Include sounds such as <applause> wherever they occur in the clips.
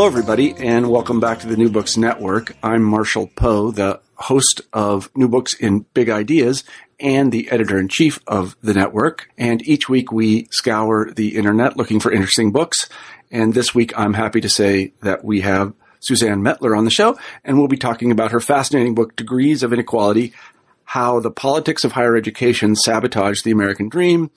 Hello, everybody, and welcome back to the New Books Network. I'm Marshall Poe, the host of New Books in Big Ideas and the editor in chief of the network. And each week we scour the internet looking for interesting books. And this week I'm happy to say that we have Suzanne Mettler on the show, and we'll be talking about her fascinating book, Degrees of Inequality How the Politics of Higher Education Sabotaged the American Dream.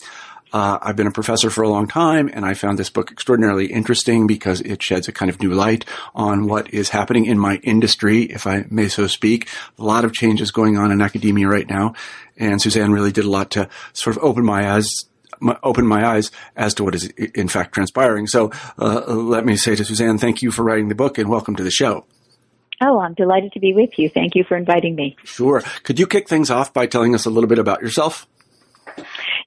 Uh, I've been a professor for a long time, and I found this book extraordinarily interesting because it sheds a kind of new light on what is happening in my industry, if I may so speak. A lot of changes going on in academia right now, and Suzanne really did a lot to sort of open my eyes open my eyes as to what is in fact transpiring. So uh, let me say to Suzanne, thank you for writing the book and welcome to the show. Oh, I'm delighted to be with you. Thank you for inviting me. Sure. Could you kick things off by telling us a little bit about yourself?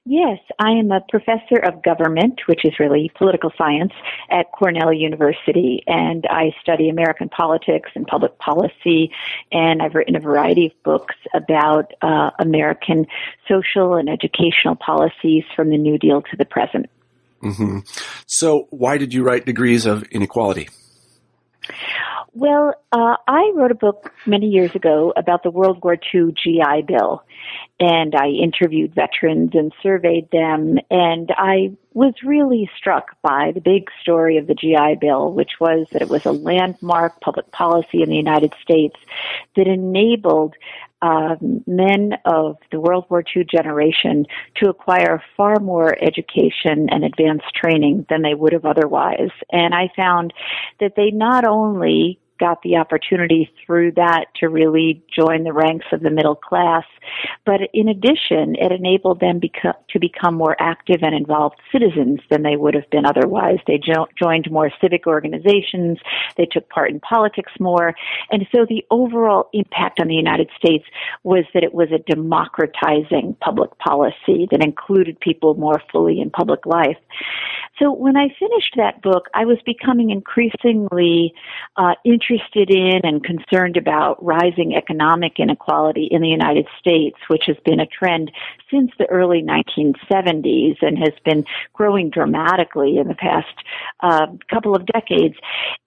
Yes, I am a professor of government, which is really political science, at Cornell University, and I study American politics and public policy, and I've written a variety of books about uh, American social and educational policies from the New Deal to the present. Mm-hmm. So, why did you write Degrees of Inequality? Well, uh, I wrote a book many years ago about the World War II GI Bill, and I interviewed veterans and surveyed them, and I was really struck by the big story of the GI Bill, which was that it was a landmark public policy in the United States that enabled um, men of the World War II generation to acquire far more education and advanced training than they would have otherwise. And I found that they not only got the opportunity through that to really join the ranks of the middle class. But in addition, it enabled them to become more active and involved citizens than they would have been otherwise. They jo- joined more civic organizations. They took part in politics more. And so the overall impact on the United States was that it was a democratizing public policy that included people more fully in public life. So when I finished that book, I was becoming increasingly uh, interested in and concerned about rising economic inequality in the United States, which has been a trend since the early 1970s and has been growing dramatically in the past uh, couple of decades.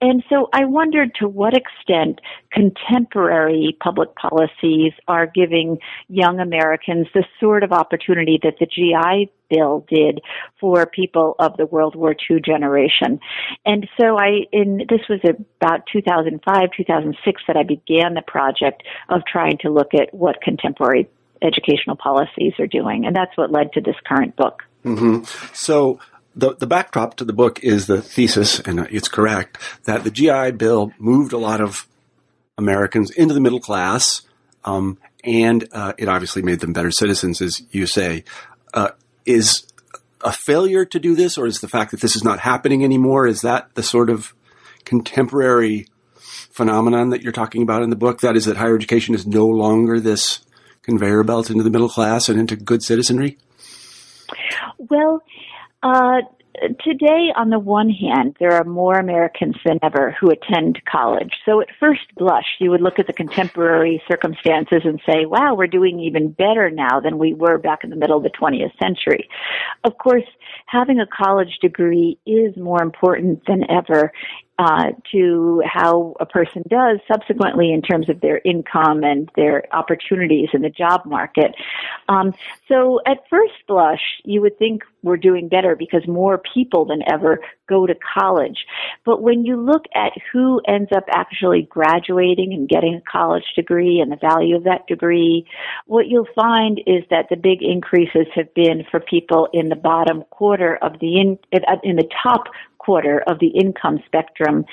And so I wondered to what extent contemporary public policies are giving young Americans the sort of opportunity that the GI Bill did for people of the World War II generation. And so I, in, this was about 2005, 2006 that I began the project of trying to look at what contemporary educational policies are doing. And that's what led to this current book. Mm-hmm. So, the, the backdrop to the book is the thesis, and it's correct, that the GI Bill moved a lot of Americans into the middle class, um, and uh, it obviously made them better citizens, as you say. Uh, is a failure to do this, or is the fact that this is not happening anymore? Is that the sort of contemporary phenomenon that you're talking about in the book? That is that higher education is no longer this conveyor belt into the middle class and into good citizenry? Well, uh, today, on the one hand, there are more Americans than ever who attend college. So at first blush, you would look at the contemporary circumstances and say, wow, we're doing even better now than we were back in the middle of the 20th century. Of course, having a college degree is more important than ever uh, to how a person does subsequently in terms of their income and their opportunities in the job market. Um, so at first blush, you would think we're doing better because more people than ever go to college. But when you look at who ends up actually graduating and getting a college degree and the value of that degree, what you'll find is that the big increases have been for people in the bottom quarter of the in, in the top quarter of the income spectrum.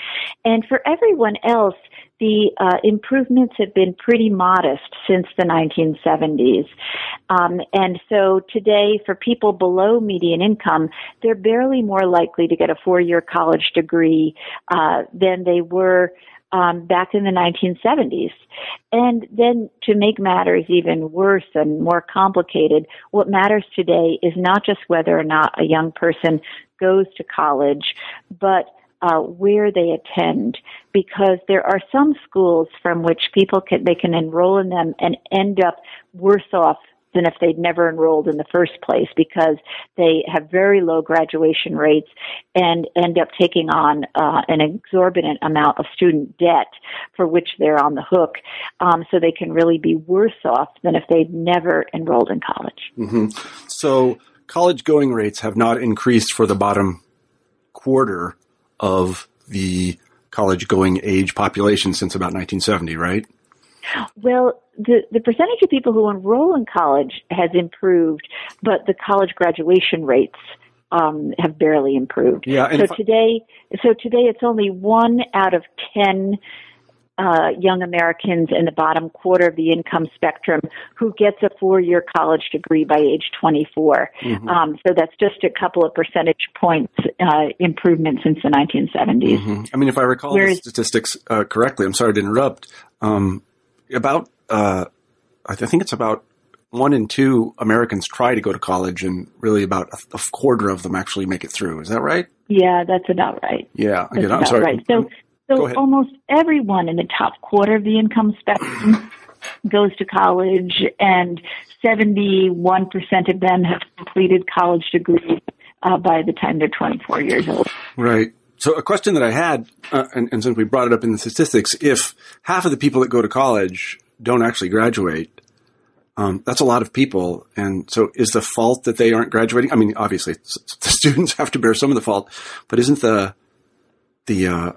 And for everyone else, the uh, improvements have been pretty modest since the 1970s. Um, and so today, for people below median income, they're barely more likely to get a four-year college degree uh, than they were um, back in the 1970s. And then to make matters even worse and more complicated, what matters today is not just whether or not a young person goes to college, but uh, where they attend because there are some schools from which people can they can enroll in them and end up worse off than if they'd never enrolled in the first place because they have very low graduation rates and end up taking on uh, an exorbitant amount of student debt for which they're on the hook. Um, so they can really be worse off than if they'd never enrolled in college. Mm-hmm. So college going rates have not increased for the bottom quarter of the college going age population since about 1970, right? Well, the, the percentage of people who enroll in college has improved, but the college graduation rates um, have barely improved. Yeah, so today, so today it's only one out of ten uh, young Americans in the bottom quarter of the income spectrum who gets a four-year college degree by age 24. Mm-hmm. Um, so that's just a couple of percentage points uh, improvement since the 1970s. Mm-hmm. I mean, if I recall Whereas, the statistics uh, correctly, I'm sorry to interrupt. Um, about uh, I think it's about one in two Americans try to go to college, and really about a, a quarter of them actually make it through. Is that right? Yeah, that's about right. Yeah, that's I'm sorry. Right. So, so almost everyone in the top quarter of the income spectrum <laughs> goes to college, and 71% of them have completed college degrees uh, by the time they're 24 years old. Right. So a question that I had, uh, and, and, since we brought it up in the statistics, if half of the people that go to college don't actually graduate, um, that's a lot of people. And so is the fault that they aren't graduating? I mean, obviously the <laughs> students have to bear some of the fault, but isn't the, the, uh,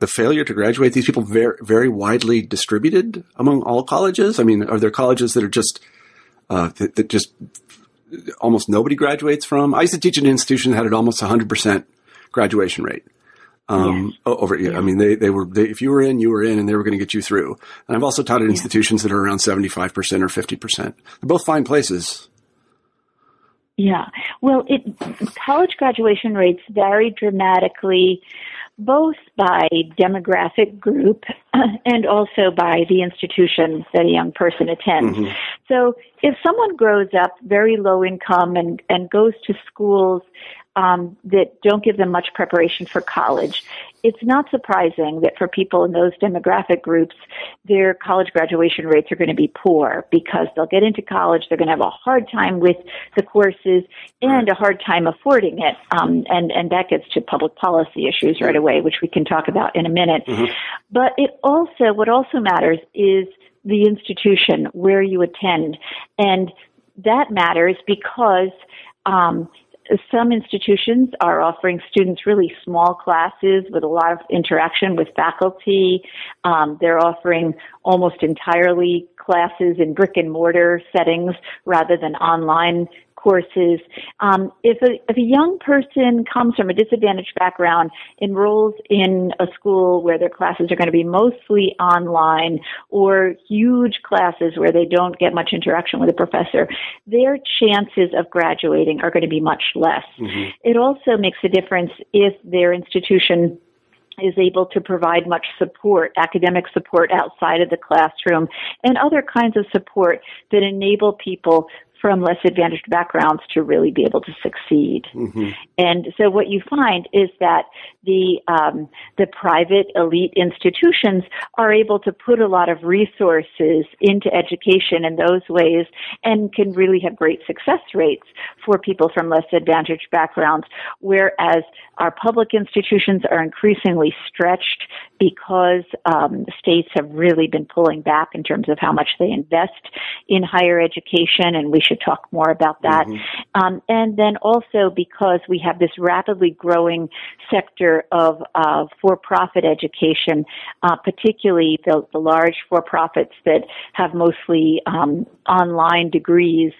the failure to graduate these people very, very widely distributed among all colleges? I mean, are there colleges that are just, uh, that, that just almost nobody graduates from? I used to teach an institution that had almost 100% graduation rate. Um, over, yeah. I mean, they, they were, they, if you were in, you were in and they were going to get you through. And I've also taught at institutions that are around 75% or 50%. They're both fine places. Yeah. Well, it, college graduation rates vary dramatically both by demographic group <laughs> and also by the institution that a young person attends. Mm-hmm. So if someone grows up very low income and, and goes to schools um, that don't give them much preparation for college. It's not surprising that for people in those demographic groups, their college graduation rates are going to be poor because they'll get into college, they're going to have a hard time with the courses and a hard time affording it. Um, and, and that gets to public policy issues right away, which we can talk about in a minute. Mm-hmm. But it also, what also matters is the institution where you attend. And that matters because um, some institutions are offering students really small classes with a lot of interaction with faculty. Um, they're offering almost entirely classes in brick and mortar settings rather than online courses. Um, if, a, if a young person comes from a disadvantaged background, enrolls in a school where their classes are going to be mostly online or huge classes where they don't get much interaction with a professor, their chances of graduating are going to be much less. Mm-hmm. It also makes a difference if their institution is able to provide much support, academic support outside of the classroom, and other kinds of support that enable people from less advantaged backgrounds to really be able to succeed. Mm-hmm. And so what you find is that the um, the private elite institutions are able to put a lot of resources into education in those ways and can really have great success rates for people from less advantaged backgrounds, whereas our public institutions are increasingly stretched because um, states have really been pulling back in terms of how much they invest in higher education, and we should talk more about that. Mm-hmm. Um, and then also because we have this rapidly growing sector of uh, for-profit education, uh, particularly the, the large for-profits that have mostly um, online degrees,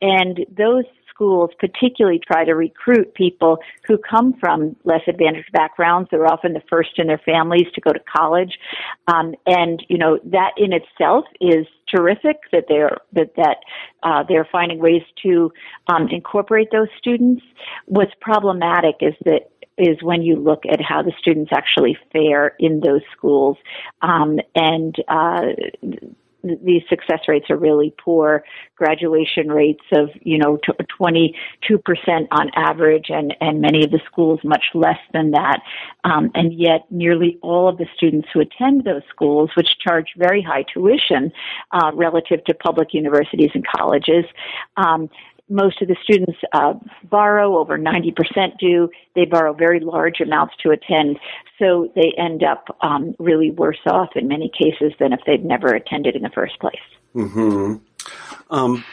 and those schools particularly try to recruit people who come from less advantaged backgrounds. They're often the first in their families to go to college. Um, and, you know, that in itself is terrific that they're, that, that, uh, they're finding ways to, um, incorporate those students. What's problematic is that is when you look at how the students actually fare in those schools. Um, and uh, these success rates are really poor. Graduation rates of, you know, 22% on average and, and many of the schools much less than that. Um, and yet nearly all of the students who attend those schools, which charge very high tuition, uh, relative to public universities and colleges, um, most of the students uh, borrow, over 90% do. They borrow very large amounts to attend, so they end up um, really worse off in many cases than if they'd never attended in the first place. Hmm. Um,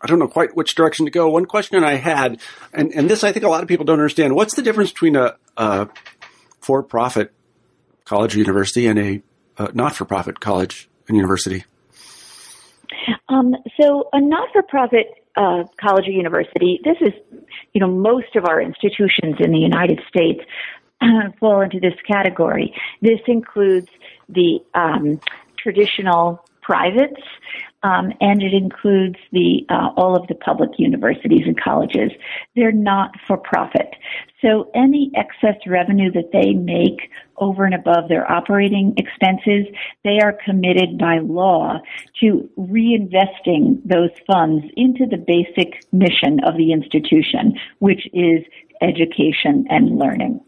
I don't know quite which direction to go. One question I had, and, and this I think a lot of people don't understand. What's the difference between a, a for-profit college or university and a, a not-for-profit college and university? Um, so a not-for-profit uh, college or university, this is, you know, most of our institutions in the United States <clears throat> fall into this category. This includes the um, traditional privates, um, and it includes the uh, all of the public universities and colleges. They're not for profit, so any excess revenue that they make over and above their operating expenses, they are committed by law to reinvesting those funds into the basic mission of the institution, which is education and learning.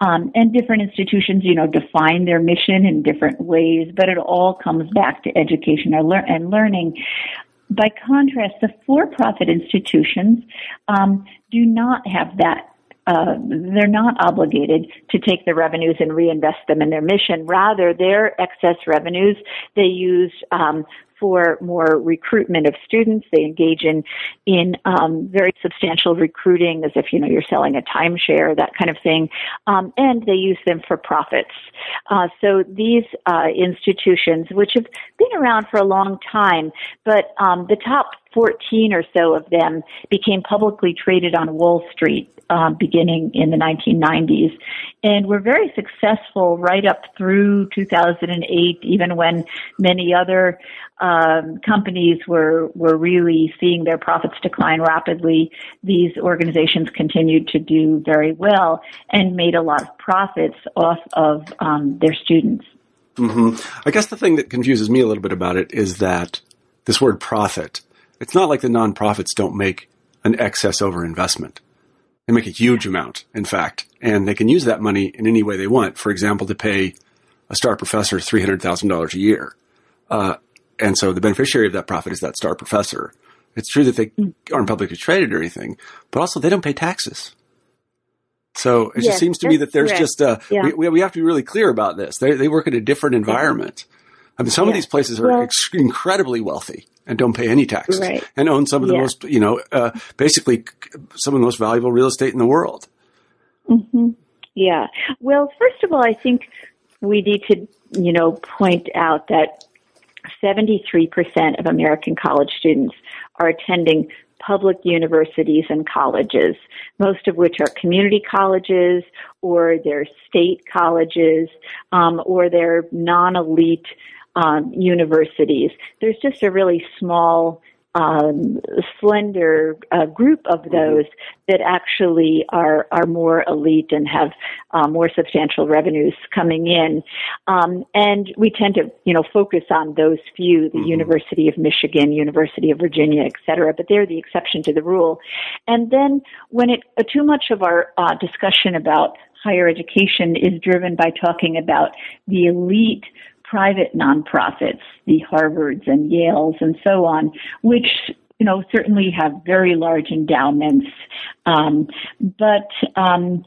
Um, and different institutions, you know, define their mission in different ways, but it all comes back to education and learning. By contrast, the for-profit institutions um, do not have that uh, they're not obligated to take the revenues and reinvest them in their mission. Rather, their excess revenues they use um, for more recruitment of students. They engage in in um, very substantial recruiting, as if you know you're selling a timeshare, that kind of thing, um, and they use them for profits. Uh, so these uh, institutions, which have been around for a long time, but um, the top 14 or so of them became publicly traded on Wall Street um, beginning in the 1990s, and were very successful right up through 2008, even when many other um, companies were were really seeing their profits decline rapidly. These organizations continued to do very well and made a lot of profits off of um, their students. Mm-hmm. I guess the thing that confuses me a little bit about it is that this word profit. It's not like the nonprofits don't make an excess over investment. They make a huge amount, in fact, and they can use that money in any way they want. For example, to pay a star professor $300,000 a year. Uh, and so the beneficiary of that profit is that star professor. It's true that they aren't publicly traded or anything, but also they don't pay taxes. So it yes, just seems to me that there's correct. just a, yeah. we, we have to be really clear about this. They, they work in a different environment. I mean, some yeah. of these places are well, ex- incredibly wealthy and don't pay any taxes right. and own some of the yeah. most, you know, uh, basically some of the most valuable real estate in the world. Mm-hmm. Yeah. Well, first of all, I think we need to, you know, point out that 73% of American college students are attending public universities and colleges, most of which are community colleges or they're state colleges um, or they're non-elite um, universities. There's just a really small um, slender uh, group of mm-hmm. those that actually are are more elite and have uh, more substantial revenues coming in, um, and we tend to you know focus on those few, the mm-hmm. University of Michigan, University of Virginia, et cetera. But they're the exception to the rule. And then when it uh, too much of our uh, discussion about higher education is driven by talking about the elite private nonprofits, the Harvards and Yales and so on, which you know certainly have very large endowments, um, but um,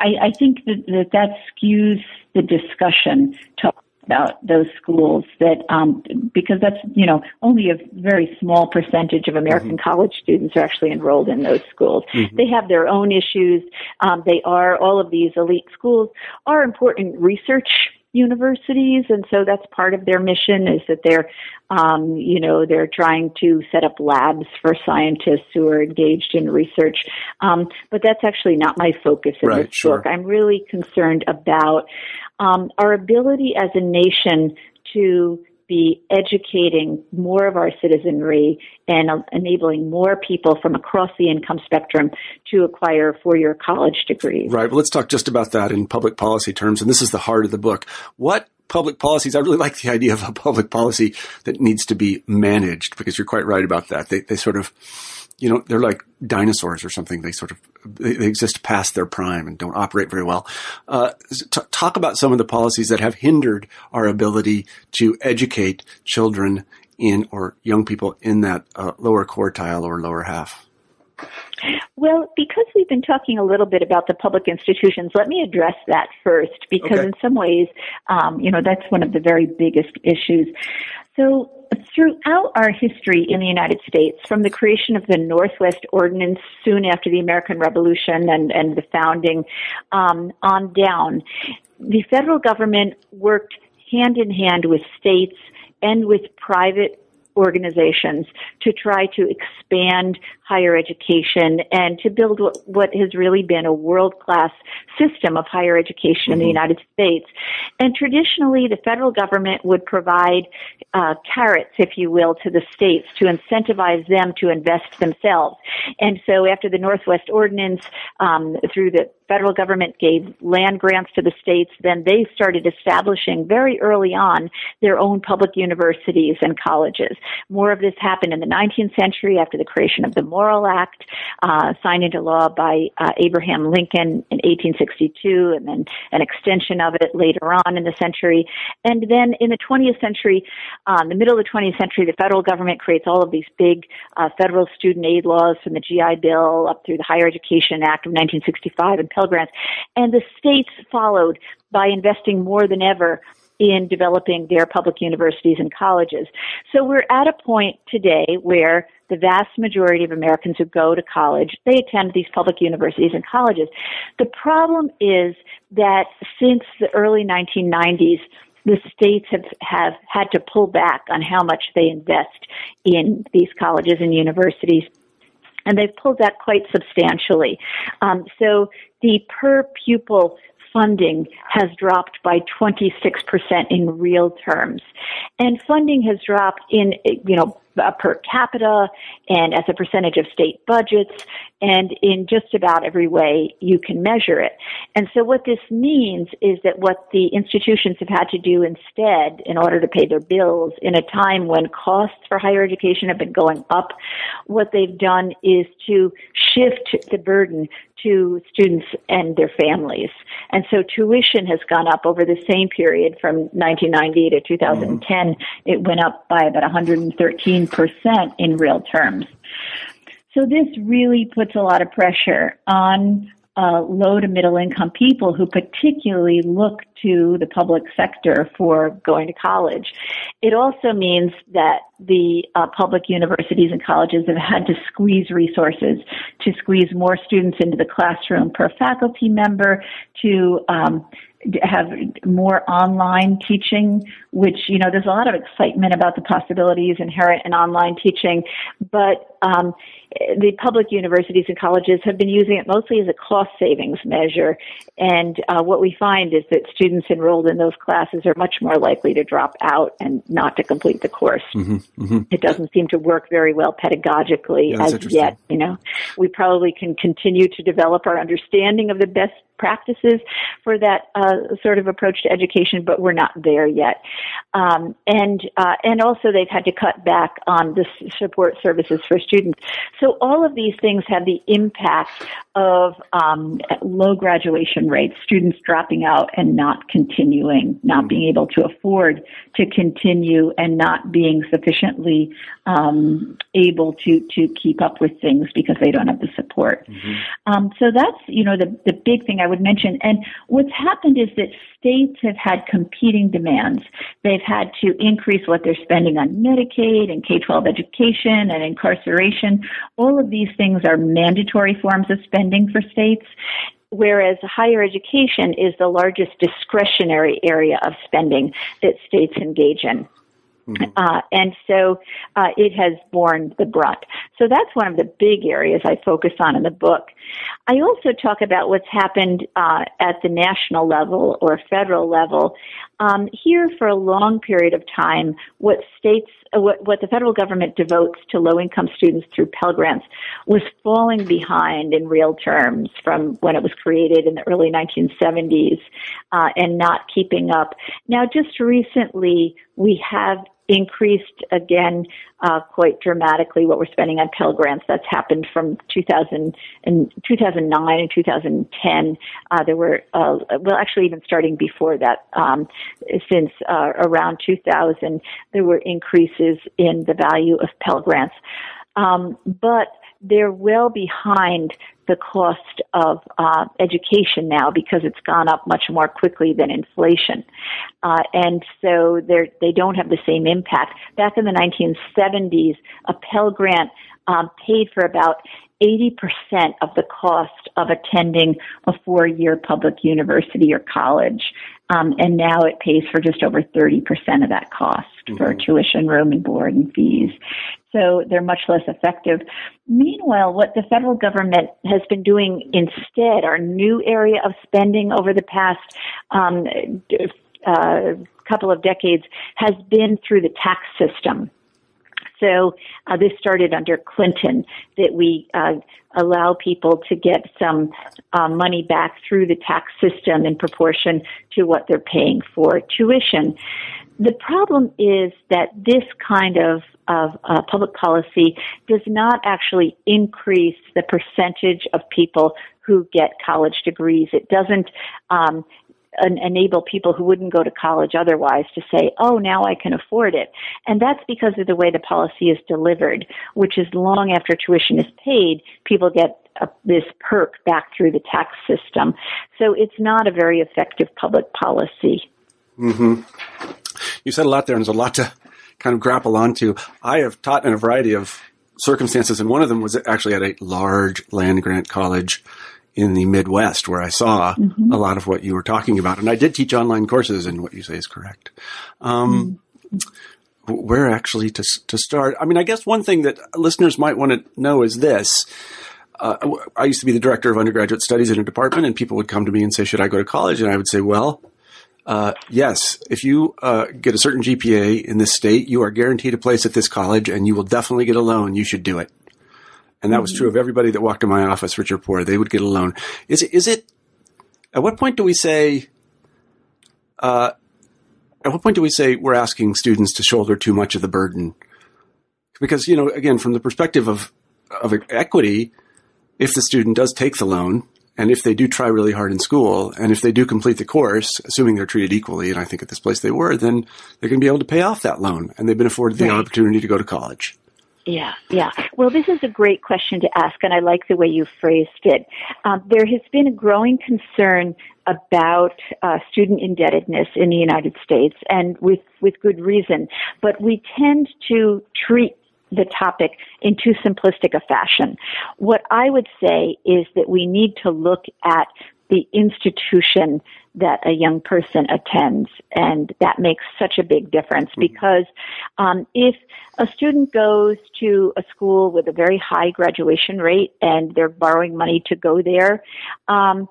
I, I, think that, that that skews the discussion to about those schools that um, because that's you know only a very small percentage of American mm-hmm. college students are actually enrolled in those schools. Mm-hmm. They have their own issues. Um, they are all of these elite schools are important research universities, and so that's part of their mission is that they're, um, you know, they're trying to set up labs for scientists who are engaged in research. Um, but that's actually not my focus in right, this sure. book. I'm really concerned about um, our ability as a nation to be educating more of our citizenry and uh, enabling more people from across the income spectrum to acquire four-year college degrees. Right. Well, let's talk just about that in public policy terms. And this is the heart of the book. What public policies, I really like the idea of a public policy that needs to be managed because you're quite right about that. They, they sort of, you know, they're like dinosaurs or something. They sort of they, exist past their prime and don't operate very well. Uh, t- talk about some of the policies that have hindered our ability to educate children in or young people in that uh, lower quartile or lower half. Well, because we've been talking a little bit about the public institutions, let me address that first, because okay. in some ways, um, you know, that's one of the very biggest issues. So, throughout our history in the United States, from the creation of the Northwest Ordinance soon after the American Revolution and, and the founding um, on down, the federal government worked hand in hand with states and with private organizations to try to expand higher education and to build what, has really been a world class system of higher education mm-hmm. in the mm-hmm. United States. And traditionally, the federal government would provide uh, carrots, if you will, to the states to incentivize them to invest themselves. And so after the Northwest Ordinance, um, through the federal government gave land grants to the states, then they started establishing very early on their own public universities and colleges. More of this happened in the 19th century after the creation of the Morrill Act, uh, signed into law by uh, Abraham Lincoln in 1862, and then an extension of it later on in the century. And then in the 20th century, uh, the middle of the 20th century, the federal government creates all of these big uh, federal student aid laws from the GI Bill up through the Higher Education Act of 1965 and Pell Grants. And the states followed by investing more than ever in developing their public universities and colleges. So we're at a point today where the vast majority of Americans who go to college, they attend these public universities and colleges. The problem is that since the early 1990s, the states have, have had to pull back on how much they invest in these colleges and universities and they've pulled that quite substantially. Um, so the per pupil funding has dropped by 26% in real terms. And funding has dropped in, you know, uh, per capita and as a percentage of state budgets and in just about every way you can measure it. And so what this means is that what the institutions have had to do instead in order to pay their bills in a time when costs for higher education have been going up, what they've done is to shift the burden to students and their families. And so tuition has gone up over the same period from 1990 to 2010. Mm-hmm. It went up by about 113% in real terms. So this really puts a lot of pressure on uh, low to middle income people who particularly look to the public sector for going to college. It also means that the uh, public universities and colleges have had to squeeze resources to squeeze more students into the classroom per faculty member, to um, have more online teaching, which, you know, there's a lot of excitement about the possibilities inherent in online teaching, but um, the public universities and colleges have been using it mostly as a cost savings measure. And uh, what we find is that students enrolled in those classes are much more likely to drop out and not to complete the course. Mm-hmm, mm-hmm. It doesn't seem to work very well pedagogically yeah, as yet. You know, we probably can continue to develop our understanding of the best practices for that uh, sort of approach to education, but we're not there yet. Um, and uh, and also they've had to cut back on the support services for students. So all of these things have the impact of um, low graduation rates, students dropping out and not continuing, not being able to afford to continue, and not being sufficiently um, able to to keep up with things because they don't have the support. Mm-hmm. Um, so that's you know the the big thing I would mention. And what's happened is that states have had competing demands. They've had to increase what they're spending on Medicaid and K 12 education and incarceration. All of these things are mandatory forms of spending for states. whereas higher education is the largest discretionary area of spending that states engage in. Mm-hmm. Uh, and so uh, it has borne the brunt. So that's one of the big areas I focus on in the book. I also talk about what's happened uh, at the national level or federal level. Um, here, for a long period of time, what states, what, what the federal government devotes to low-income students through Pell Grants was falling behind in real terms from when it was created in the early 1970s uh, and not keeping up. Now, just recently, we have increased again uh, quite dramatically what we're spending on Pell Grants. That's happened from 2000 and 2009 and 2010. Uh, there were uh, well, actually, even starting before that, um, since uh, around 2000, there were increases in the value of Pell Grants. Um, but they're well behind the cost of uh, education now because it's gone up much more quickly than inflation, uh, and so they they don't have the same impact. Back in the 1970s, a Pell Grant um, paid for about 80% of the cost of attending a four-year public university or college. Um, and now it pays for just over 30% of that cost mm-hmm. for tuition, room and board and fees. So they're much less effective. Meanwhile, what the federal government has been doing instead, our new area of spending over the past um, uh, couple of decades, has been through the tax system. So uh, this started under Clinton that we uh, allow people to get some uh, money back through the tax system in proportion to what they're paying for tuition. The problem is that this kind of, of uh, public policy does not actually increase the percentage of people who get college degrees. It doesn't um, enable people who wouldn't go to college otherwise to say, oh, now I can afford it. And that's because of the way the policy is delivered, which is long after tuition is paid, people get a, this perk back through the tax system. So it's not a very effective public policy. Mm-hmm. You said a lot there, and there's a lot to kind of grapple onto. I have taught in a variety of circumstances, and one of them was actually at a large land grant college in the Midwest where I saw mm-hmm. a lot of what you were talking about. And I did teach online courses and what you say is correct. Um, mm-hmm. Where actually to, to start? I mean, I guess one thing that listeners might want to know is this. Uh, I used to be the director of undergraduate studies in a department and people would come to me and say, should I go to college? And I would say, well, uh, yes, if you uh, get a certain GPA in this state, you are guaranteed a place at this college and you will definitely get a loan. You should do it. And that was true of everybody that walked in my office, rich or poor. They would get a loan. Is it, is it, at what point do we say, uh, at what point do we say we're asking students to shoulder too much of the burden? Because, you know, again, from the perspective of, of equity, if the student does take the loan, and if they do try really hard in school, and if they do complete the course, assuming they're treated equally, and I think at this place they were, then they're going to be able to pay off that loan, and they've been afforded the right. opportunity to go to college. Yeah, yeah. Well, this is a great question to ask, and I like the way you phrased it. Um, there has been a growing concern about uh, student indebtedness in the United States, and with with good reason. But we tend to treat the topic in too simplistic a fashion. What I would say is that we need to look at the institution that a young person attends. And that makes such a big difference mm-hmm. because um, if a student goes to a school with a very high graduation rate and they're borrowing money to go there, um,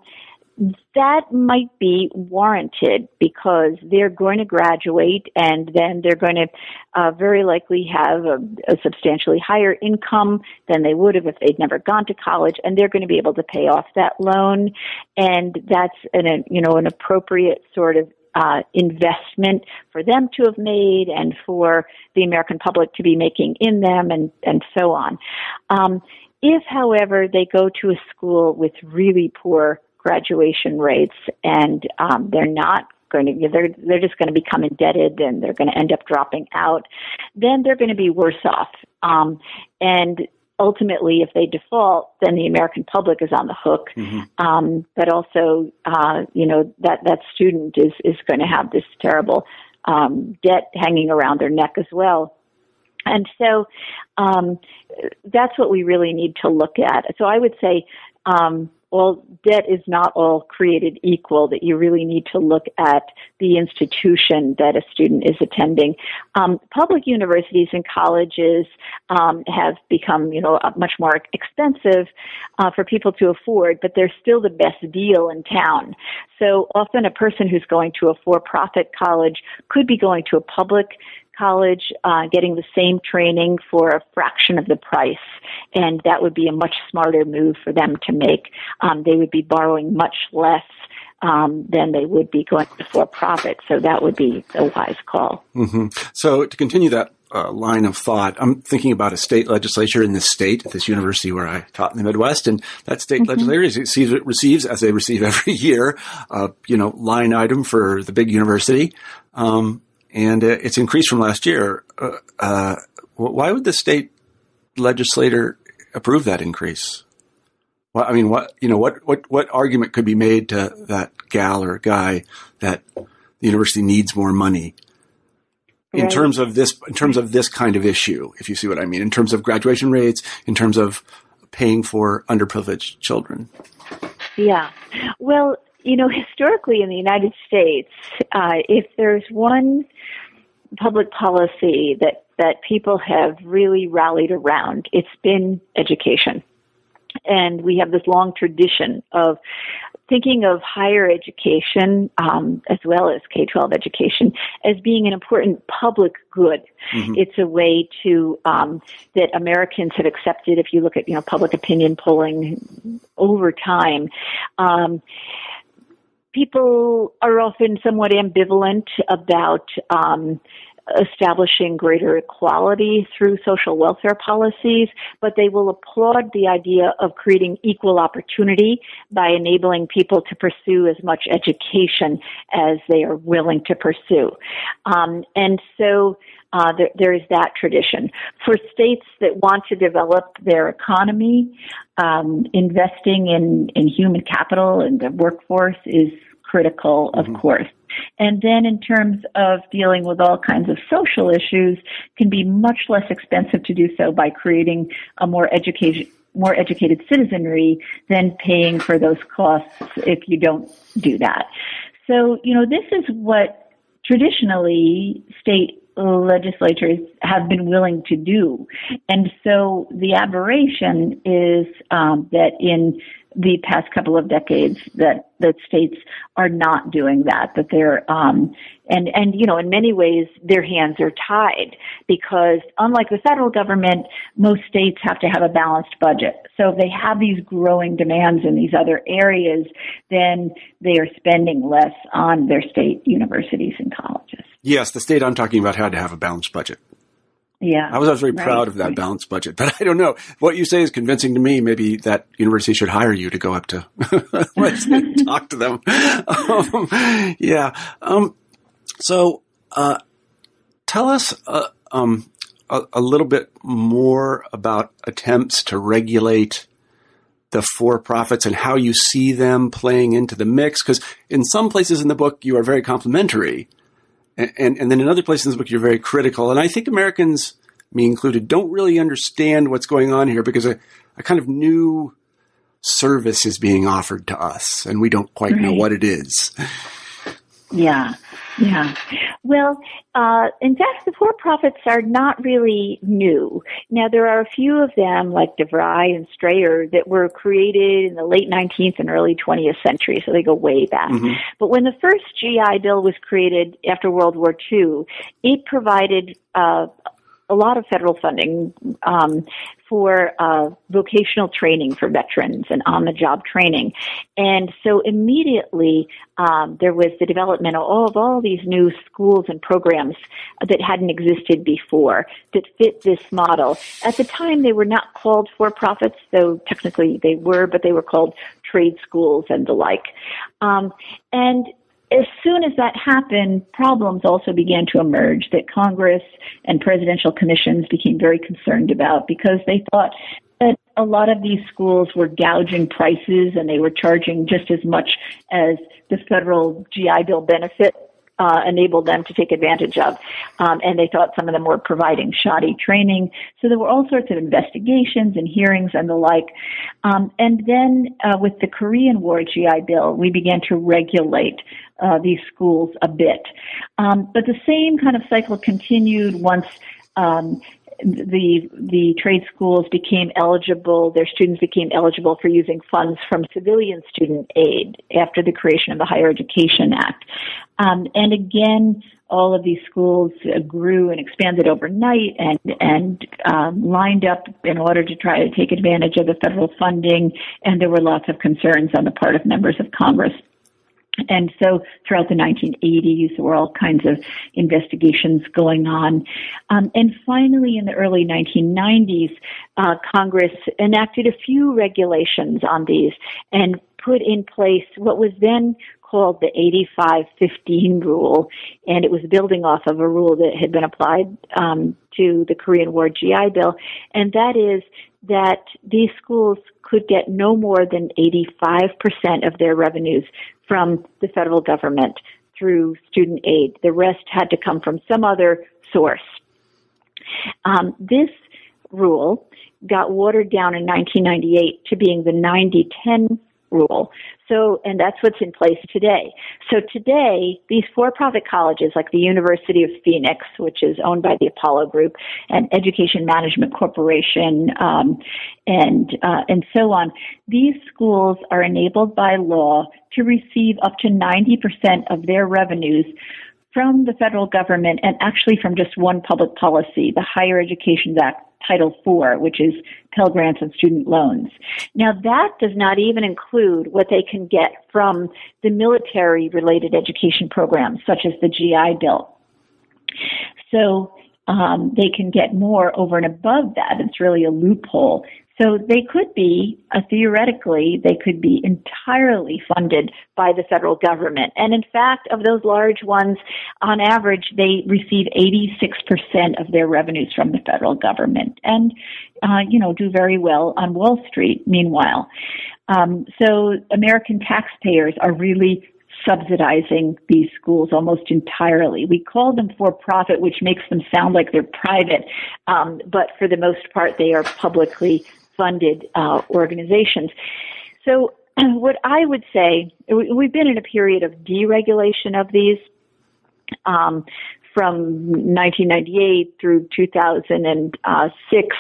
that might be warranted because they're going to graduate and then they're going to uh, very likely have a, a substantially higher income than they would have if they'd never gone to college and they're going to be able to pay off that loan and that's an a, you know an appropriate sort of uh, investment for them to have made and for the American public to be making in them and, and so on. Um, if, however, they go to a school with really poor graduation rates, and um, they're not going to they're they're just going to become indebted and they're going to end up dropping out then they're going to be worse off. Um, and ultimately if they default then the american public is on the hook. Mm-hmm. um, but also uh, you know that that student is is going to have this terrible um, debt hanging around their neck as well. And so um, that's what we really need to look at. So i would say um, all debt is not all created equal, that you really need to look at the institution that a student is attending. Um, public universities and colleges um, have become, you know, much more expensive uh, for people to afford, but they're still the best deal in town. So often a person who's going to a for-profit college could be going to a public college, uh, getting the same training for a fraction of the price, and that would be a much smarter move for them to make. Um, they would be borrowing much less um, than they would be going for profit. So that would be a wise call. Mm-hmm. So to continue that uh, line of thought, I'm thinking about a state legislature in this state, this university where I taught in the Midwest, and that state mm-hmm. legislature receives, receives, as they receive <laughs> every year, uh, you know, line item for the big university. Um, and uh, it's increased from last year. Uh, uh, why would the state legislator approve that increase? Well, I mean, what you know, what what what argument could be made to that gal or guy that the university needs more money in right. terms of this in terms of this kind of issue? If you see what I mean, in terms of graduation rates, in terms of paying for underprivileged children. Yeah, well, you know, historically in the United States, uh, if there's one public policy that that people have really rallied around, it's been education. And we have this long tradition of thinking of higher education um, as well as K 12 education as being an important public good. Mm-hmm. It's a way to um, that Americans have accepted. If you look at you know public opinion polling over time, um, people are often somewhat ambivalent about um, establishing greater equality through social welfare policies, but they will applaud the idea of creating equal opportunity by enabling people to pursue as much education as they are willing to pursue. Um, and so uh, there, there is that tradition. For states that want to develop their economy, um, investing in, in human capital and the workforce is critical, of mm-hmm. course. And then in terms of dealing with all kinds of social issues, can be much less expensive to do so by creating a more education more educated citizenry than paying for those costs if you don't do that. So, you know, this is what traditionally state legislatures have been willing to do. And so the aberration is um, that in the past couple of decades that that states are not doing that that they're um and and you know in many ways their hands are tied because unlike the federal government most states have to have a balanced budget. So if they have these growing demands in these other areas then they are spending less on their state universities and colleges. Yes the state i'm talking about had to have a balanced budget yeah. I was, I was very right. proud of that balanced budget, but I don't know. What you say is convincing to me. Maybe that university should hire you to go up to <laughs> talk to them. Um, yeah. Um, so, uh, tell us, uh, um, a, a, little bit more about attempts to regulate the for-profits and how you see them playing into the mix. Because in some places in the book, you are very complimentary and, and, then in other places in the book, you're very critical. And I think Americans, me included, don't really understand what's going on here because a, a kind of new service is being offered to us and we don't quite right. know what it is. Yeah. Yeah. Well, uh, in fact, the for-profits are not really new. Now, there are a few of them, like DeVry and Strayer, that were created in the late 19th and early 20th century, so they go way back. Mm-hmm. But when the first GI Bill was created after World War II, it provided uh, a lot of federal funding um, for uh, vocational training for veterans and on-the-job training, and so immediately um, there was the development of all, of all these new schools and programs that hadn't existed before that fit this model. At the time, they were not called for-profits, though technically they were, but they were called trade schools and the like. Um, and as soon as that happened, problems also began to emerge that Congress and presidential commissions became very concerned about because they thought that a lot of these schools were gouging prices and they were charging just as much as the federal GI Bill benefit uh, enabled them to take advantage of. Um, and they thought some of them were providing shoddy training. So there were all sorts of investigations and hearings and the like. Um, and then uh, with the Korean War GI Bill, we began to regulate uh, these schools a bit. Um, but the same kind of cycle continued once um, the the trade schools became eligible, their students became eligible for using funds from civilian student aid after the creation of the Higher Education Act. Um, and again, all of these schools uh, grew and expanded overnight and and um, lined up in order to try to take advantage of the federal funding. And there were lots of concerns on the part of members of Congress and so throughout the 1980s, there were all kinds of investigations going on. Um, and finally, in the early 1990s, uh, Congress enacted a few regulations on these and put in place what was then called the 8515 rule, and it was building off of a rule that had been applied um, to the Korean War GI Bill, and that is that these schools could get no more than 85% of their revenues from the federal government through student aid. The rest had to come from some other source. Um, this rule got watered down in 1998 to being the 90 10 rule. So, and that's what's in place today. So today, these for-profit colleges like the University of Phoenix, which is owned by the Apollo Group, and Education Management Corporation, um, and uh, and so on, these schools are enabled by law to receive up to 90% of their revenues from the federal government and actually from just one public policy, the Higher Education Act Title IV, which is Pell Grants and student loans. Now that does not even include what they can get from the military related education programs, such as the GI Bill. So um, they can get more over and above that. It's really a loophole so they could be, uh, theoretically, they could be entirely funded by the federal government. And in fact, of those large ones, on average, they receive 86% of their revenues from the federal government and, uh, you know, do very well on Wall Street, meanwhile. Um, so American taxpayers are really subsidizing these schools almost entirely. We call them for profit, which makes them sound like they're private, um, but for the most part, they are publicly funded uh, organizations. So, <clears throat> what I would say, we've been in a period of deregulation of these. Um, from 1998 through 2006,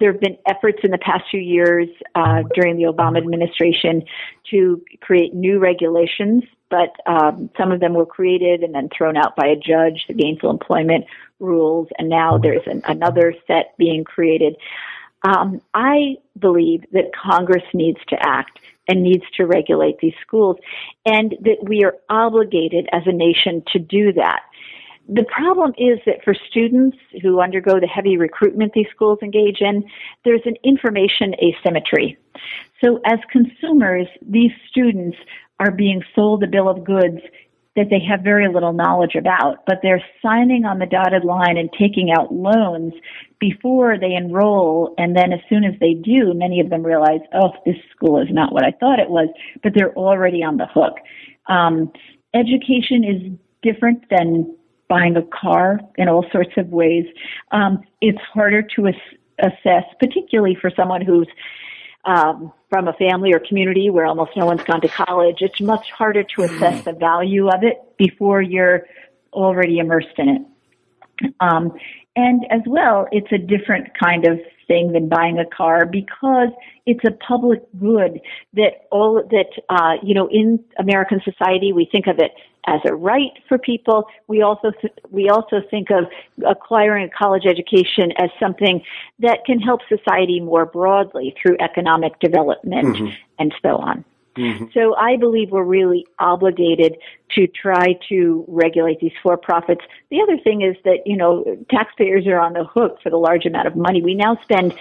there have been efforts in the past few years uh, during the Obama administration to create new regulations, but um, some of them were created and then thrown out by a judge, the gainful employment rules, and now there's an, another set being created. Um, I believe that Congress needs to act and needs to regulate these schools, and that we are obligated as a nation to do that. The problem is that for students who undergo the heavy recruitment these schools engage in, there's an information asymmetry. So as consumers, these students are being sold a bill of goods that they have very little knowledge about, but they're signing on the dotted line and taking out loans before they enroll. And then as soon as they do, many of them realize, oh, this school is not what I thought it was, but they're already on the hook. Um, education is different than buying a car in all sorts of ways. Um, it's harder to ass- assess, particularly for someone who's um, from a family or community where almost no one's gone to college, it's much harder to assess the value of it before you're already immersed in it. Um, and as well, it's a different kind of thing than buying a car because it's a public good that all that uh, you know in American society we think of it as a right for people. We also th- we also think of acquiring a college education as something that can help society more broadly through economic development mm-hmm. and so on. Mm-hmm. So I believe we're really obligated to try to regulate these for profits. The other thing is that, you know, taxpayers are on the hook for the large amount of money. We now spend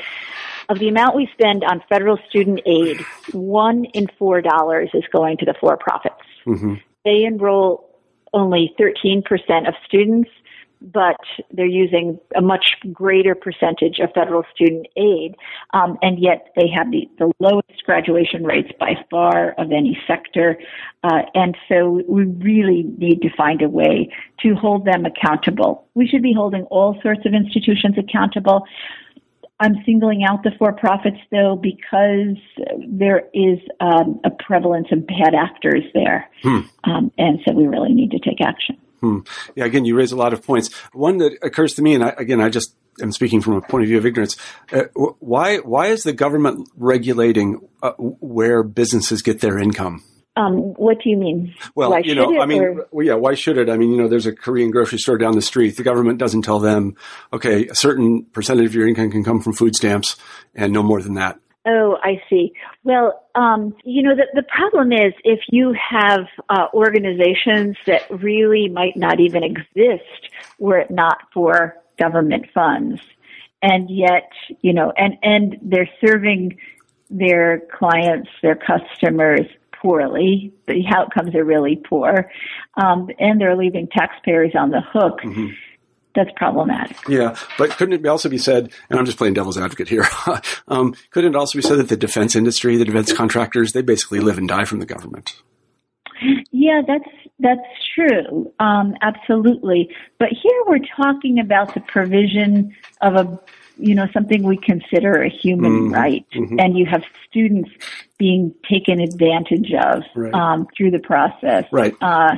of the amount we spend on federal student aid, one in four dollars is going to the for profits. Mm-hmm. They enroll only 13% of students. But they're using a much greater percentage of federal student aid, um, and yet they have the, the lowest graduation rates by far of any sector. Uh, and so we really need to find a way to hold them accountable. We should be holding all sorts of institutions accountable. I'm singling out the for profits though because there is um, a prevalence of bad actors there. Hmm. Um, and so we really need to take action. Hmm. Yeah, again, you raise a lot of points. One that occurs to me, and I, again, I just am speaking from a point of view of ignorance. Uh, why why is the government regulating uh, where businesses get their income? Um, what do you mean? Well, why you know, I mean, well, yeah, why should it? I mean, you know, there's a Korean grocery store down the street. The government doesn't tell them, okay, a certain percentage of your income can come from food stamps and no more than that. Oh, I see. Well, um, you know, the, the problem is if you have uh, organizations that really might not even exist were it not for government funds, and yet, you know, and and they're serving their clients, their customers poorly. The outcomes are really poor, um, and they're leaving taxpayers on the hook. Mm-hmm. That's problematic. Yeah, but couldn't it also be said? And I'm just playing devil's advocate here. <laughs> um, couldn't it also be said that the defense industry, the defense contractors, they basically live and die from the government? Yeah, that's that's true. Um, absolutely. But here we're talking about the provision of a you know, something we consider a human mm-hmm. right. Mm-hmm. And you have students being taken advantage of right. um, through the process. Right. Uh,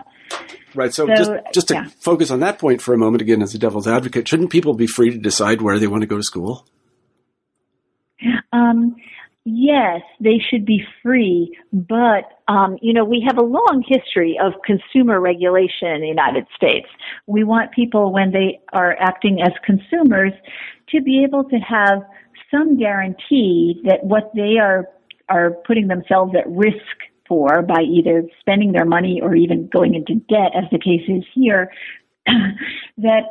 right. So, so, just, just to yeah. focus on that point for a moment, again, as a devil's advocate, shouldn't people be free to decide where they want to go to school? Um, yes, they should be free, but um, you know we have a long history of consumer regulation in the United States. We want people when they are acting as consumers to be able to have some guarantee that what they are are putting themselves at risk for by either spending their money or even going into debt, as the case is here, <clears throat> that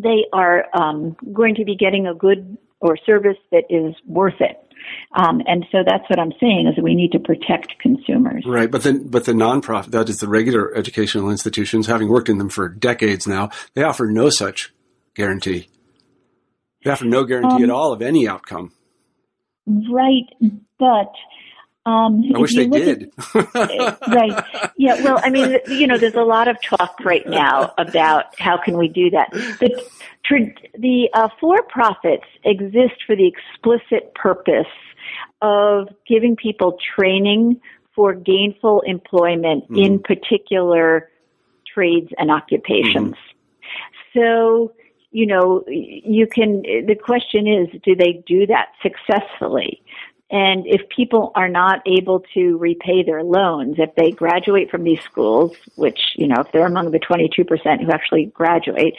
they are um, going to be getting a good or service that is worth it. Um, and so that's what I'm saying is that we need to protect consumers. Right, but then, but the nonprofit, that is the regular educational institutions, having worked in them for decades now, they offer no such guarantee. They offer no guarantee um, at all of any outcome. Right, but um, I wish they did. At, <laughs> right. Yeah. Well, I mean, you know, there's a lot of talk right now about how can we do that. The the uh, for-profits exist for the explicit purpose of giving people training for gainful employment mm-hmm. in particular trades and occupations. Mm-hmm. So you know, you can, the question is, do they do that successfully? And if people are not able to repay their loans, if they graduate from these schools, which, you know, if they're among the 22% who actually graduate,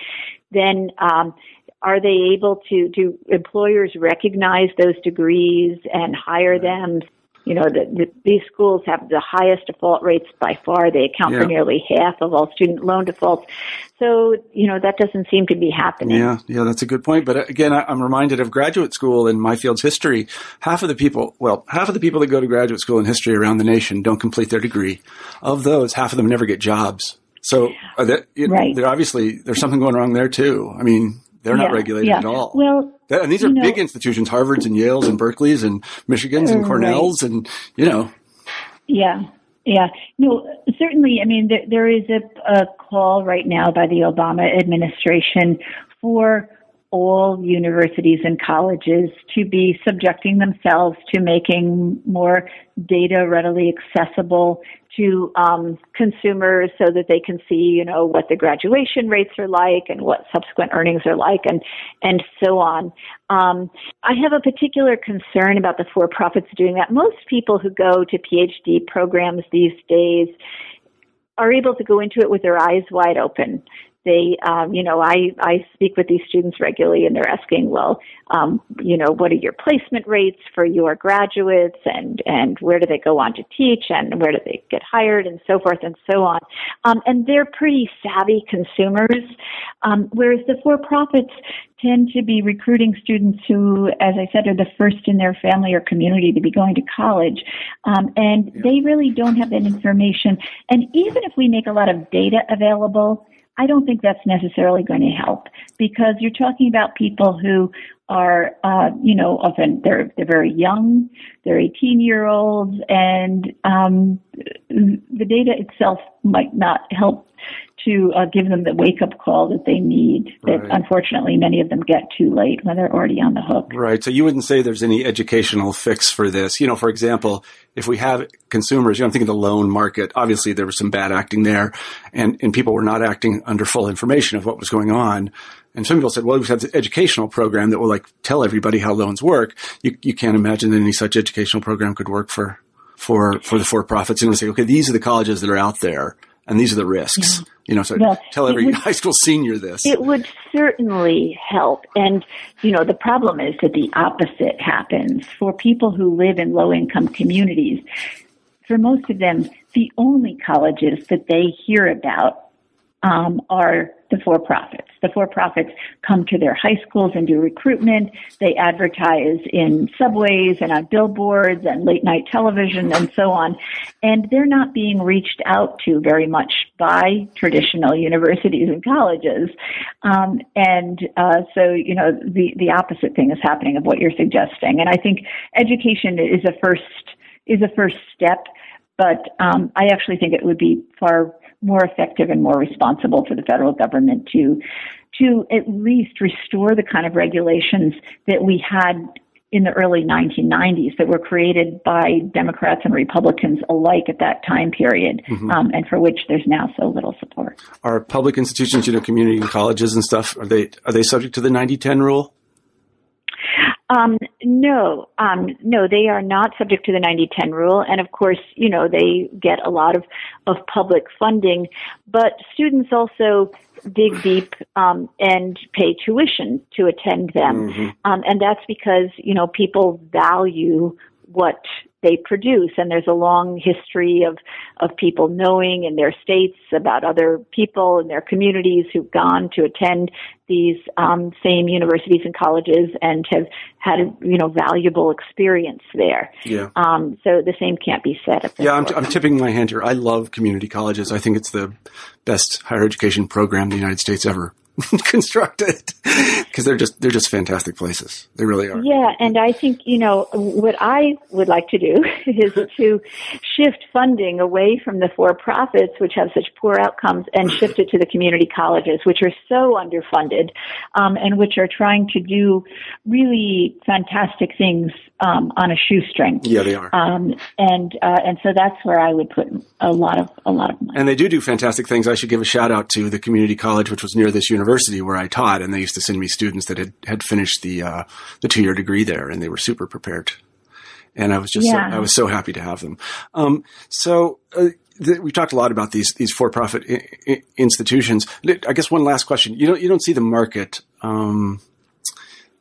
then um, are they able to, do employers recognize those degrees and hire them you know, the, the, these schools have the highest default rates by far. They account yeah. for nearly half of all student loan defaults. So, you know, that doesn't seem to be happening. Yeah, yeah, that's a good point. But uh, again, I'm reminded of graduate school in my field's history. Half of the people, well, half of the people that go to graduate school in history around the nation don't complete their degree. Of those, half of them never get jobs. So, that, it, right. obviously there's something going wrong there too. I mean, they're yeah, not regulated yeah. at all. Well, that, and these are big know, institutions, Harvards and Yales and Berkeleys and Michigans and Cornells right. and, you know. Yeah. Yeah. No, certainly. I mean, there, there is a, a call right now by the Obama administration for all universities and colleges to be subjecting themselves to making more data readily accessible to um, consumers so that they can see, you know, what the graduation rates are like and what subsequent earnings are like and, and so on. Um, I have a particular concern about the for-profits doing that. Most people who go to PhD programs these days are able to go into it with their eyes wide open they, um, you know, I, I speak with these students regularly and they're asking, well, um, you know, what are your placement rates for your graduates and, and where do they go on to teach and where do they get hired and so forth and so on. Um, and they're pretty savvy consumers, um, whereas the for-profits tend to be recruiting students who, as I said, are the first in their family or community to be going to college. Um, and yeah. they really don't have that information. And even if we make a lot of data available, I don't think that's necessarily going to help because you're talking about people who are, uh, you know, often they're they're very young, they're 18 year olds, and um, the data itself might not help to uh, give them the wake up call that they need. That right. unfortunately many of them get too late when they're already on the hook. Right. So you wouldn't say there's any educational fix for this. You know, for example, if we have consumers, you know, I'm thinking the loan market. Obviously, there was some bad acting there, and and people were not acting under full information of what was going on. And some people said, well, we have this educational program that will like tell everybody how loans work. You, you can't imagine that any such educational program could work for, for, for the for-profits. And we say, okay, these are the colleges that are out there and these are the risks. Yeah. You know, so well, tell every would, <laughs> high school senior this. It would certainly help. And, you know, the problem is that the opposite happens for people who live in low income communities. For most of them, the only colleges that they hear about um, are the for profits. The for profits come to their high schools and do recruitment. They advertise in subways and on billboards and late night television and so on. And they're not being reached out to very much by traditional universities and colleges. Um, and uh, so, you know, the, the opposite thing is happening of what you're suggesting. And I think education is a first is a first step, but um, I actually think it would be far more effective and more responsible for the federal government to to at least restore the kind of regulations that we had in the early 1990s that were created by Democrats and Republicans alike at that time period, mm-hmm. um, and for which there's now so little support. Are public institutions, you know, community colleges and stuff, are they are they subject to the 90-10 rule? Um, no, um, no, they are not subject to the 90-10 rule. And of course, you know, they get a lot of, of public funding, but students also dig deep um, and pay tuition to attend them. Mm-hmm. Um, and that's because, you know, people value what they produce. And there's a long history of, of people knowing in their states about other people in their communities who've gone to attend these um, same universities and colleges and have had a you know valuable experience there. Yeah. Um, so the same can't be said. Of yeah, I'm, t- I'm tipping my hand here. I love community colleges. I think it's the best higher education program the United States ever <laughs> constructed because they're just they're just fantastic places. They really are. Yeah, and I think you know what I would like to do <laughs> is to shift funding away from the for profits, which have such poor outcomes, and shift it to the community colleges, which are so underfunded, um, and which are trying to do really fantastic things um, on a shoestring. Yeah, they are. Um, and uh, and so that's where I would put a lot of a lot of money. And they do do fantastic things. I should give a shout out to the community college, which was near this university where I taught, and they used to send me students that had had finished the uh, the two year degree there, and they were super prepared. And I was just yeah. so, I was so happy to have them. Um, so. Uh, we talked a lot about these these for profit I- I- institutions. I guess one last question: you don't you don't see the market um,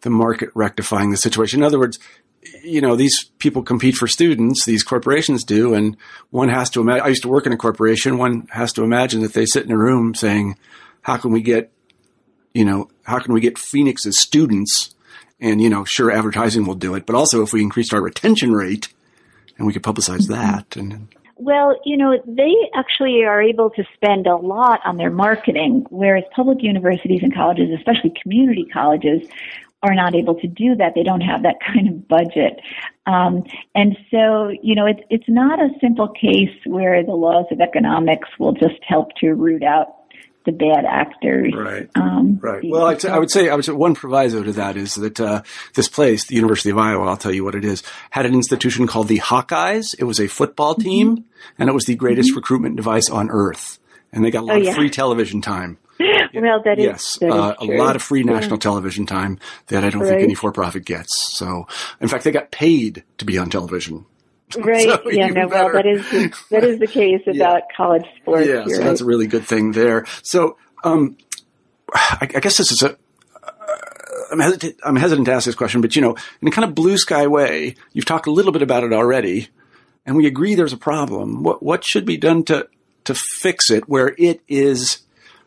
the market rectifying the situation. In other words, you know, these people compete for students, these corporations do, and one has to imagine, I used to work in a corporation, one has to imagine that they sit in a room saying, how can we get, you know, how can we get Phoenix's students? And, you know, sure, advertising will do it, but also if we increased our retention rate and we could publicize mm-hmm. that and, well, you know, they actually are able to spend a lot on their marketing, whereas public universities and colleges, especially community colleges, are not able to do that. They don't have that <laughs> kind of budget. Um, and so, you know, it's, it's not a simple case where the laws of economics will just help to root out the bad actors. Right. Um, right. Well, I'd, say, I would say one proviso to that is that uh, this place, the University of Iowa, I'll tell you what it is, had an institution called the Hawkeyes. It was a football mm-hmm. team, mm-hmm. and it was the greatest mm-hmm. recruitment device on earth. And they got a lot oh, yeah. of free television time. <laughs> well, that yes, is, uh, a lot of free national yeah. television time that I don't right. think any for-profit gets. So, in fact, they got paid to be on television. Right. <laughs> So yeah. No. Better. Well, that is the, that is the case <laughs> about yeah. college sports. Yeah. So right. that's a really good thing there. So, um, I, I guess this is a I'm hesitant, I'm hesitant to ask this question, but you know, in a kind of blue sky way, you've talked a little bit about it already, and we agree there's a problem. What what should be done to to fix it where it is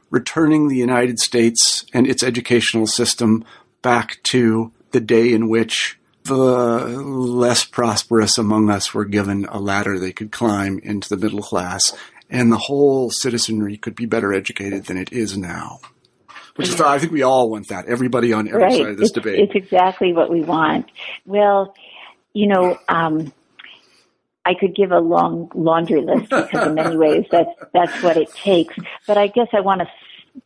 returning the United States and its educational system back to the day in which the less prosperous among us were given a ladder they could climb into the middle class and the whole citizenry could be better educated than it is now. Which is, I think we all want that. Everybody on every right. side of this it's, debate. It's exactly what we want. Well, you know, um, I could give a long laundry list because in many ways that's that's what it takes. But I guess I want to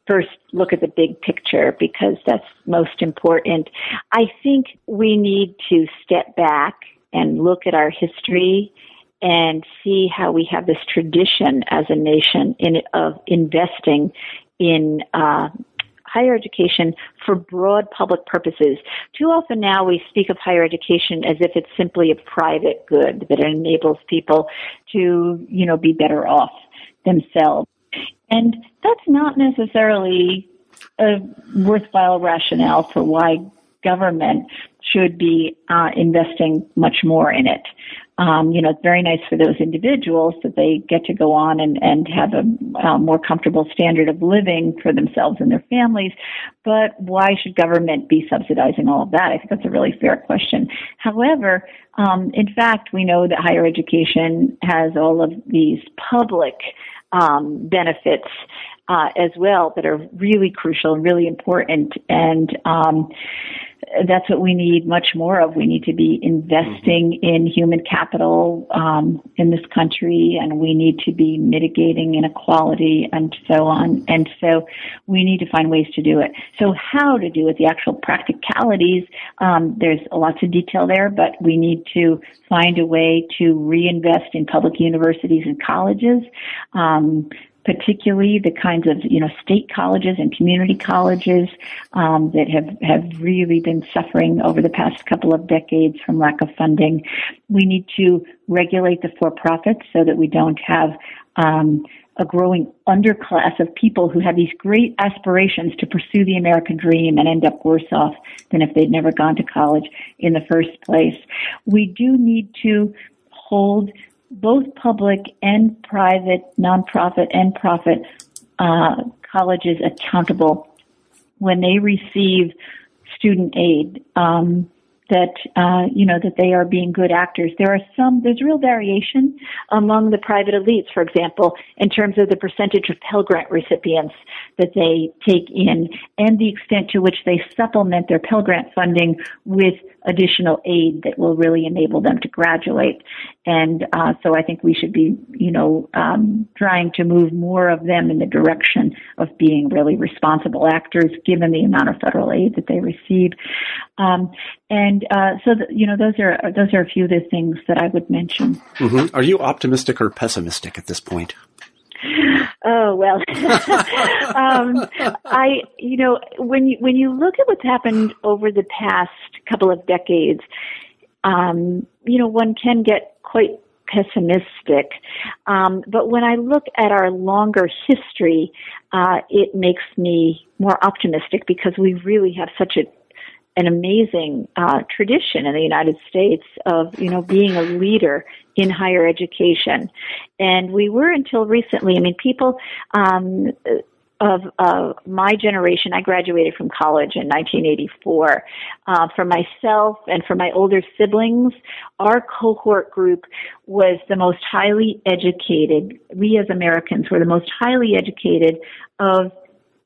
first look at the big picture because that's most important. I think we need to step back and look at our history and see how we have this tradition as a nation in of investing in uh, higher education for broad public purposes. Too often now we speak of higher education as if it's simply a private good that enables people to, you know, be better off themselves. And that's not necessarily a worthwhile rationale for why government should be uh, investing much more in it. Um, you know, it's very nice for those individuals that they get to go on and, and have a, a more comfortable standard of living for themselves and their families. But why should government be subsidizing all of that? I think that's a really fair question. However, um, in fact, we know that higher education has all of these public um, benefits uh, as well that are really crucial and really important. And um, that's what we need much more of. We need to be investing mm-hmm. in human capital um, in this country, and we need to be mitigating inequality and so on. And so we need to find ways to do it. So how to do it, the actual practicalities, um, there's lots of detail there, but we need to find a way to reinvest in public universities and colleges. Um, particularly the kinds of you know state colleges and community colleges um, that have have really been suffering over the past couple of decades from lack of funding. We need to regulate the for-profits so that we don't have um, a growing underclass of people who have these great aspirations to pursue the American dream and end up worse off than if they'd never gone to college in the first place. We do need to hold both public and private, nonprofit and profit uh, colleges accountable when they receive student aid. Um, that uh, you know that they are being good actors. There are some. There's real variation among the private elites, for example, in terms of the percentage of Pell Grant recipients that they take in, and the extent to which they supplement their Pell Grant funding with additional aid that will really enable them to graduate. And uh, so I think we should be, you know, um, trying to move more of them in the direction of being really responsible actors, given the amount of federal aid that they receive. Um, and uh, so, the, you know, those are those are a few of the things that I would mention. Mm-hmm. Are you optimistic or pessimistic at this point? <laughs> Oh well, <laughs> um, I you know when you when you look at what's happened over the past couple of decades, um, you know one can get quite pessimistic. Um, but when I look at our longer history, uh, it makes me more optimistic because we really have such a an amazing uh, tradition in the United States of you know being a leader in higher education, and we were until recently. I mean, people. Um, of uh, my generation, I graduated from college in 1984. Uh, for myself and for my older siblings, our cohort group was the most highly educated. We as Americans were the most highly educated of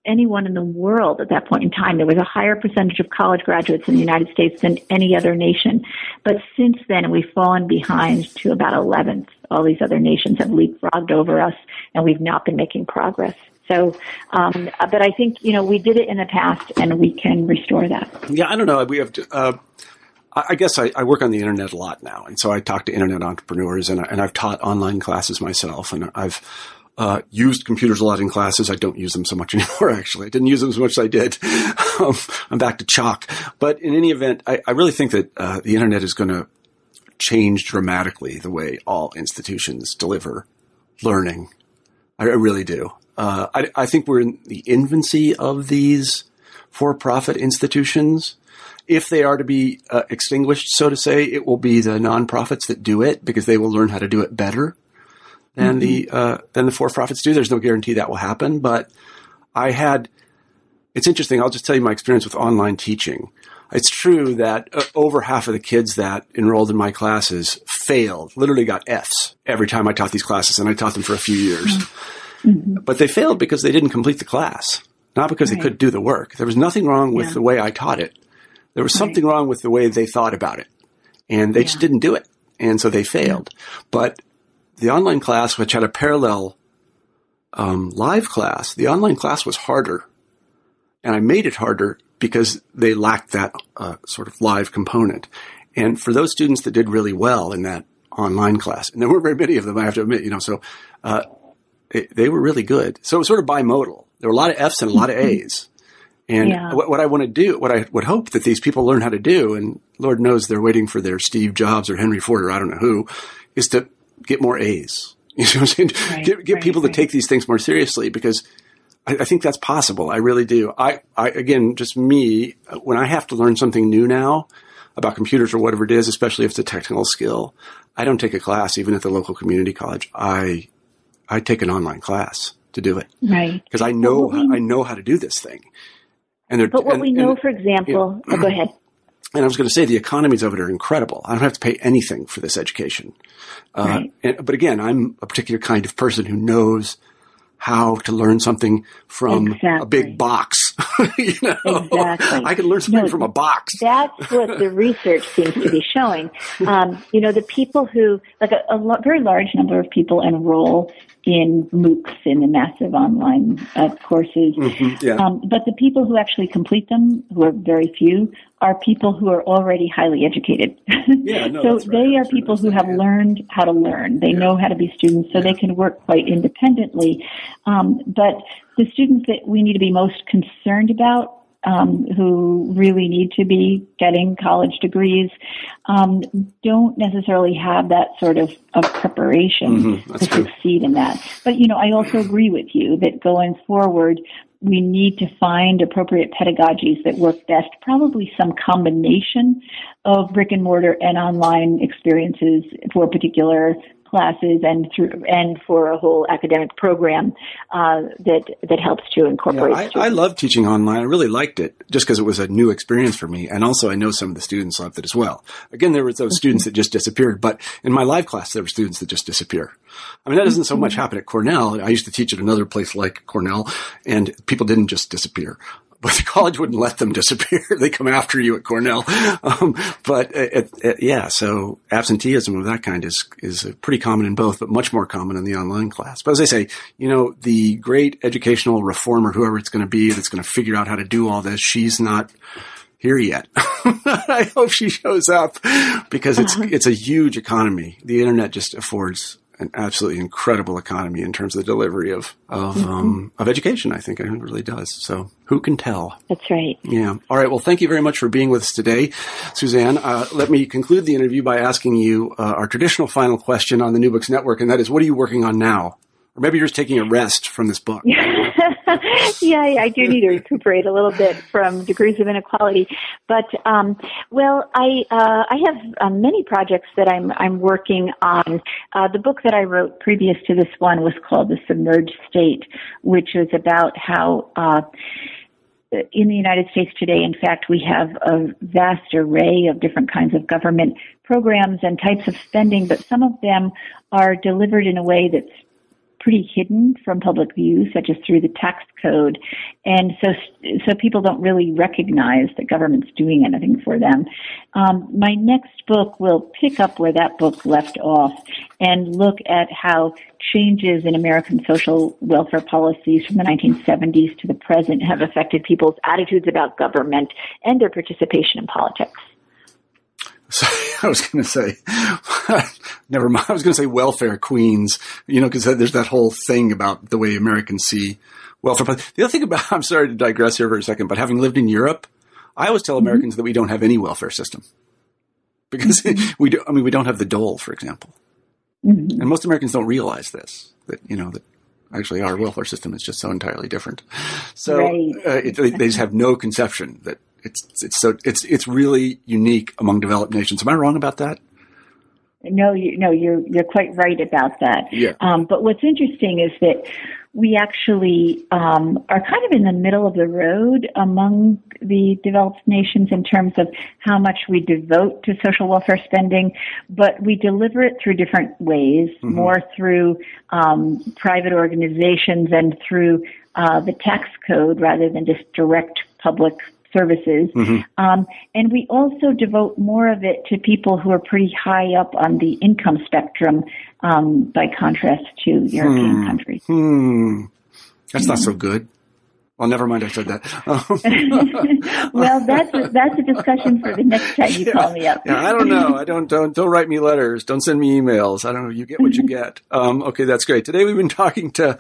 anyone in the world at that point in time. There was a higher percentage of college graduates in the United States than any other nation. But since then, we've fallen behind to about 11th. All these other nations have leapfrogged over us, and we've not been making progress. So, um, but I think you know we did it in the past, and we can restore that. Yeah, I don't know. We have. To, uh, I guess I, I, work on the internet a lot now, and so I talk to internet entrepreneurs, and, I, and I've taught online classes myself, and I've uh, used computers a lot in classes. I don't use them so much <laughs> anymore, actually. I didn't use them as much as I did. <laughs> Um, I'm back to chalk. But in any event, I, I really think that uh, the internet is going to change dramatically the way all institutions deliver learning. I, I really do. Uh, I, I think we're in the infancy of these for-profit institutions. If they are to be uh, extinguished, so to say, it will be the nonprofits that do it because they will learn how to do it better than mm-hmm. the uh, than the for profits do. There's no guarantee that will happen, but I had. It's interesting. I'll just tell you my experience with online teaching. it's true that uh, over half of the kids that enrolled in my classes failed, literally got F's every time I taught these classes, and I taught them for a few years. Mm-hmm. But they failed because they didn't complete the class, not because right. they couldn't do the work. There was nothing wrong with yeah. the way I taught it. There was right. something wrong with the way they thought about it, and they yeah. just didn't do it, and so they failed. Yeah. But the online class, which had a parallel um, live class, the online class was harder, and I made it harder because they lacked that uh, sort of live component. And for those students that did really well in that online class, and there weren't very many of them, I have to admit, you know, so uh, it, they were really good. So it was sort of bimodal. There were a lot of F's and a lot of A's. And yeah. what, what, I want to do, what I would hope that these people learn how to do, and Lord knows they're waiting for their Steve Jobs or Henry Ford or I don't know who, is to get more A's. <laughs> You know what I'm saying? Right, get, get right, people right. to take these things more seriously because I, I, think that's possible. I really do. I, I, again, just me, uh, when I have to learn something new now about computers or whatever it is, especially if it's a technical skill, I don't take a class even at the local community college. I, I take an online class to do it. Right. Because I know, we, I know how to do this thing. And but what and, we know, and, for example, oh, go ahead. And I was going to say the economies of it are incredible. I don't have to pay anything for this education. Uh, right. and, but again, I'm a particular kind of person who knows how to learn something from exactly. a big box. <laughs> you know, exactly. I can learn something no, from a box. that's what the research seems to be showing. <laughs> Um, you know, the people who, like a, a very large number of people enroll in MOOCs, in the massive online uh, courses. Mm-hmm, yeah. um, but the people who actually complete them, who are very few, are people who are already highly educated. Yeah, no, <laughs> so right. they are people who have learned how to learn. They yeah. know how to be students, so yeah. they can work quite independently. Um, but the students that we need to be most concerned about um, who really need to be getting college degrees um, don't necessarily have that sort of, of preparation mm-hmm. to succeed in that. But you know, I also agree with you that going forward, we need to find appropriate pedagogies that work best, probably some combination of brick and mortar and online experiences for particular classes and through and for a whole academic program uh, that that helps to incorporate. Yeah, I, I, love teaching online. I really liked it just because it was a new experience for me, and also I know some of the students loved it as well. Again, there were those mm-hmm. students that just disappeared, but in my live class, there were students that just disappear. I mean, that doesn't so much mm-hmm. happen at Cornell. I used to teach at another place like Cornell, and people didn't just disappear but the college wouldn't let them disappear. <laughs> they come after you at Cornell. Um, but it, it, yeah, so absenteeism of that kind is is pretty common in both, but much more common in the online class. But as I say, you know, the great educational reformer, whoever it's going to be, that's going to figure out how to do all this, she's not here yet. <laughs> I hope she shows up because it's <laughs> it's a huge economy. The internet just affords an absolutely incredible economy in terms of the delivery of of, mm-hmm. um, of education. I think it really does. So who can tell? That's right. Yeah. All right. Well, thank you very much for being with us today, Suzanne. Uh, let me conclude the interview by asking you uh, our traditional final question on the New Books Network, and that is, what are you working on now? Or maybe you're just taking a rest from this book. <laughs> <laughs> yeah, I do need to recuperate a little bit from degrees of inequality. But um, well, I uh, I have uh, many projects that I'm I'm working on. Uh, the book that I wrote previous to this one was called The Submerged State, which was about how uh, in the United States today, in fact, we have a vast array of different kinds of government programs and types of spending, but some of them are delivered in a way that's pretty hidden from public view, such as through the tax code. And so, so people don't really recognize that government's doing anything for them. Um, my next book will pick up where that book left off and look at how changes in American social welfare policies from the 1970s to the present have affected people's attitudes about government and their participation in politics. <laughs> Sorry, I was going to say, <laughs> never mind. I was going to say welfare queens, you know, because there's that whole thing about the way Americans see welfare. But the other thing about, <laughs> I'm sorry to digress here for a second, but having lived in Europe, I always tell mm-hmm. Americans that we don't have any welfare system because mm-hmm. we do. I mean, we don't have the dole, for example, mm-hmm. and most Americans don't realize this. That you know that actually our welfare system is just so entirely different. So right. uh, it, they just have no conception that it's it's so it's it's really unique among developed nations. Am I wrong about that? No, you, no, you're you're quite right about that. Yeah. Um, but what's interesting is that we actually um, are kind of in the middle of the road among the developed nations in terms of how much we devote to social welfare spending, but we deliver it through different ways, mm-hmm. more through um, private organizations and through uh, the tax code rather than just direct public services. Mm-hmm. Um, and we also devote more of it to people who are pretty high up on the income spectrum um, by contrast to European hmm. countries. Hmm. That's not so good. Well, never mind. I said that. <laughs> <laughs> well, that's a, that's a discussion for the next time you <laughs> yeah, call me up. yeah, I don't know. I don't don't don't write me letters. Don't send me emails. I don't know. You get what you get. Um, okay, that's great. Today we've been talking to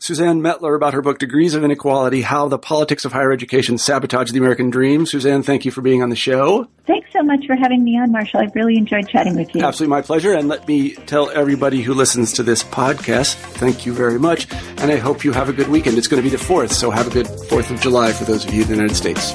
Suzanne Mettler about her book "Degrees of Inequality: How the Politics of Higher Education Sabotage the American Dream." Suzanne, thank you for being on the show. Thanks so much for having me on, Marshall. I've really enjoyed chatting with you. Absolutely, my pleasure. And let me tell everybody who listens to this podcast, thank you very much. And I hope you have a good weekend. It's going to be the fourth, so have a good Fourth of July July for those of you in the United States.